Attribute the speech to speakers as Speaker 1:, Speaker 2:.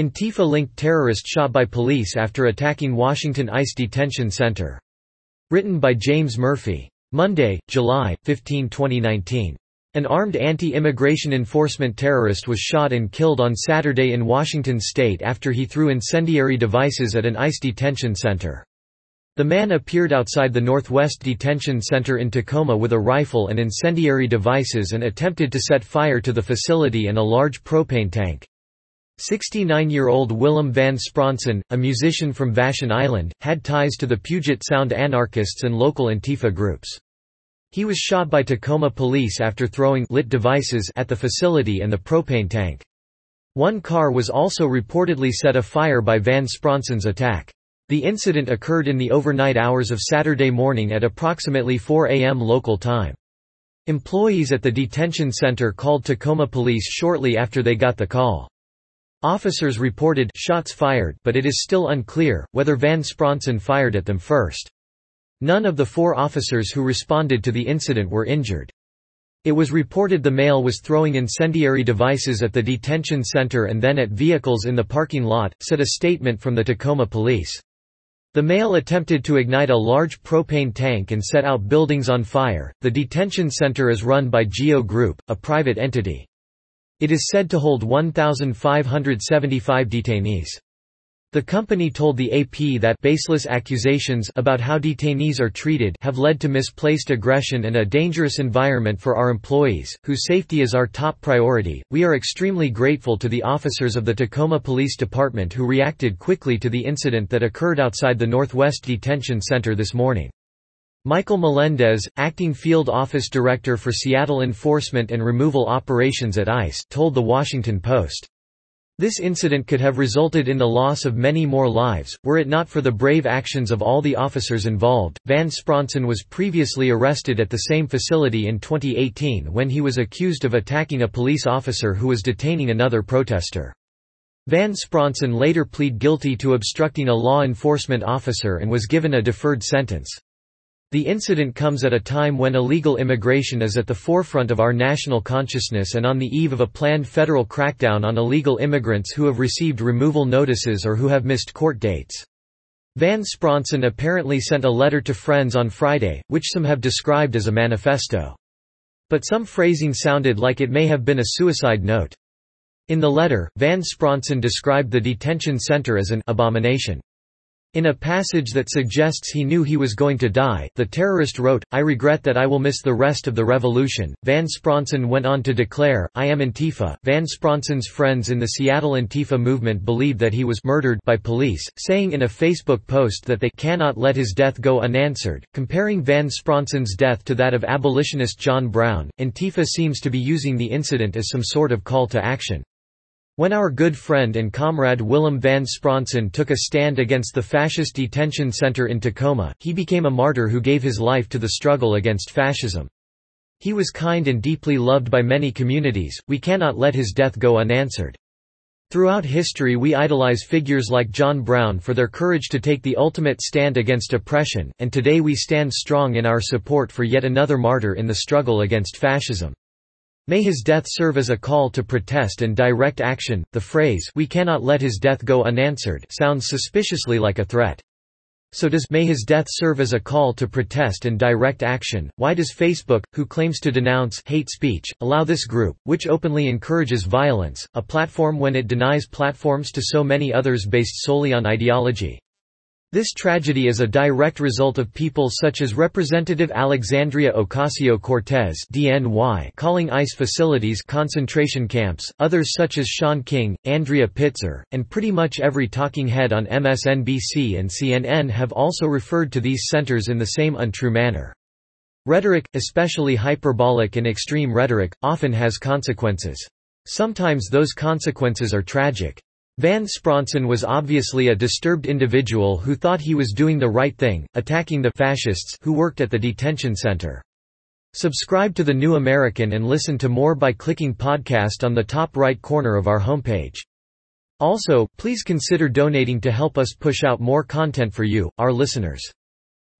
Speaker 1: Antifa-linked terrorist shot by police after attacking Washington ICE detention center. Written by James Murphy. Monday, July 15, 2019. An armed anti-immigration enforcement terrorist was shot and killed on Saturday in Washington state after he threw incendiary devices at an ICE detention center. The man appeared outside the Northwest Detention Center in Tacoma with a rifle and incendiary devices and attempted to set fire to the facility and a large propane tank. 69-year-old Willem van Spronsen, a musician from Vashon Island, had ties to the Puget Sound anarchists and local Antifa groups. He was shot by Tacoma police after throwing lit devices at the facility and the propane tank. One car was also reportedly set afire by Van Spronsen's attack. The incident occurred in the overnight hours of Saturday morning at approximately 4 a.m. local time. Employees at the detention center called Tacoma police shortly after they got the call. Officers reported shots fired but it is still unclear, whether Van Spronsen fired at them first. None of the four officers who responded to the incident were injured. It was reported the male was throwing incendiary devices at the detention center and then at vehicles in the parking lot, said a statement from the Tacoma police. The male attempted to ignite a large propane tank and set out buildings on fire. The detention center is run by Geo Group, a private entity. It is said to hold 1,575 detainees. The company told the AP that baseless accusations about how detainees are treated have led to misplaced aggression and a dangerous environment for our employees, whose safety is our top priority. We are extremely grateful to the officers of the Tacoma Police Department who reacted quickly to the incident that occurred outside the Northwest Detention Center this morning. Michael Melendez, acting field office director for Seattle Enforcement and Removal Operations at ICE, told The Washington Post. This incident could have resulted in the loss of many more lives, were it not for the brave actions of all the officers involved. Van Spronsen was previously arrested at the same facility in 2018 when he was accused of attacking a police officer who was detaining another protester. Van Spronsen later plead guilty to obstructing a law enforcement officer and was given a deferred sentence. The incident comes at a time when illegal immigration is at the forefront of our national consciousness and on the eve of a planned federal crackdown on illegal immigrants who have received removal notices or who have missed court dates. Van Spronsen apparently sent a letter to friends on Friday, which some have described as a manifesto. But some phrasing sounded like it may have been a suicide note. In the letter, Van Spronsen described the detention center as an abomination. In a passage that suggests he knew he was going to die, the terrorist wrote, I regret that I will miss the rest of the revolution. Van Spronsen went on to declare, I am Antifa. Van Spronsen's friends in the Seattle Antifa movement believe that he was murdered by police, saying in a Facebook post that they cannot let his death go unanswered. Comparing Van Spronsen's death to that of abolitionist John Brown, Antifa seems to be using the incident as some sort of call to action. When our good friend and comrade Willem van Spronsen took a stand against the fascist detention center in Tacoma, he became a martyr who gave his life to the struggle against fascism. He was kind and deeply loved by many communities, we cannot let his death go unanswered. Throughout history we idolize figures like John Brown for their courage to take the ultimate stand against oppression, and today we stand strong in our support for yet another martyr in the struggle against fascism. May his death serve as a call to protest and direct action. The phrase, we cannot let his death go unanswered, sounds suspiciously like a threat. So does may his death serve as a call to protest and direct action? Why does Facebook, who claims to denounce hate speech, allow this group, which openly encourages violence, a platform when it denies platforms to so many others based solely on ideology? This tragedy is a direct result of people such as Representative Alexandria Ocasio-Cortez calling ICE facilities concentration camps, others such as Shaun King, Andrea Pitzer, and pretty much every talking head on MSNBC and CNN have also referred to these centers in the same untrue manner. Rhetoric, especially hyperbolic and extreme rhetoric, often has consequences. Sometimes those consequences are tragic. Van Spronsen was obviously a disturbed individual who thought he was doing the right thing, attacking the fascists who worked at the detention center. Subscribe to The New American and listen to more by clicking podcast on the top right corner of our homepage. Also, please consider donating to help us push out more content for you, our listeners.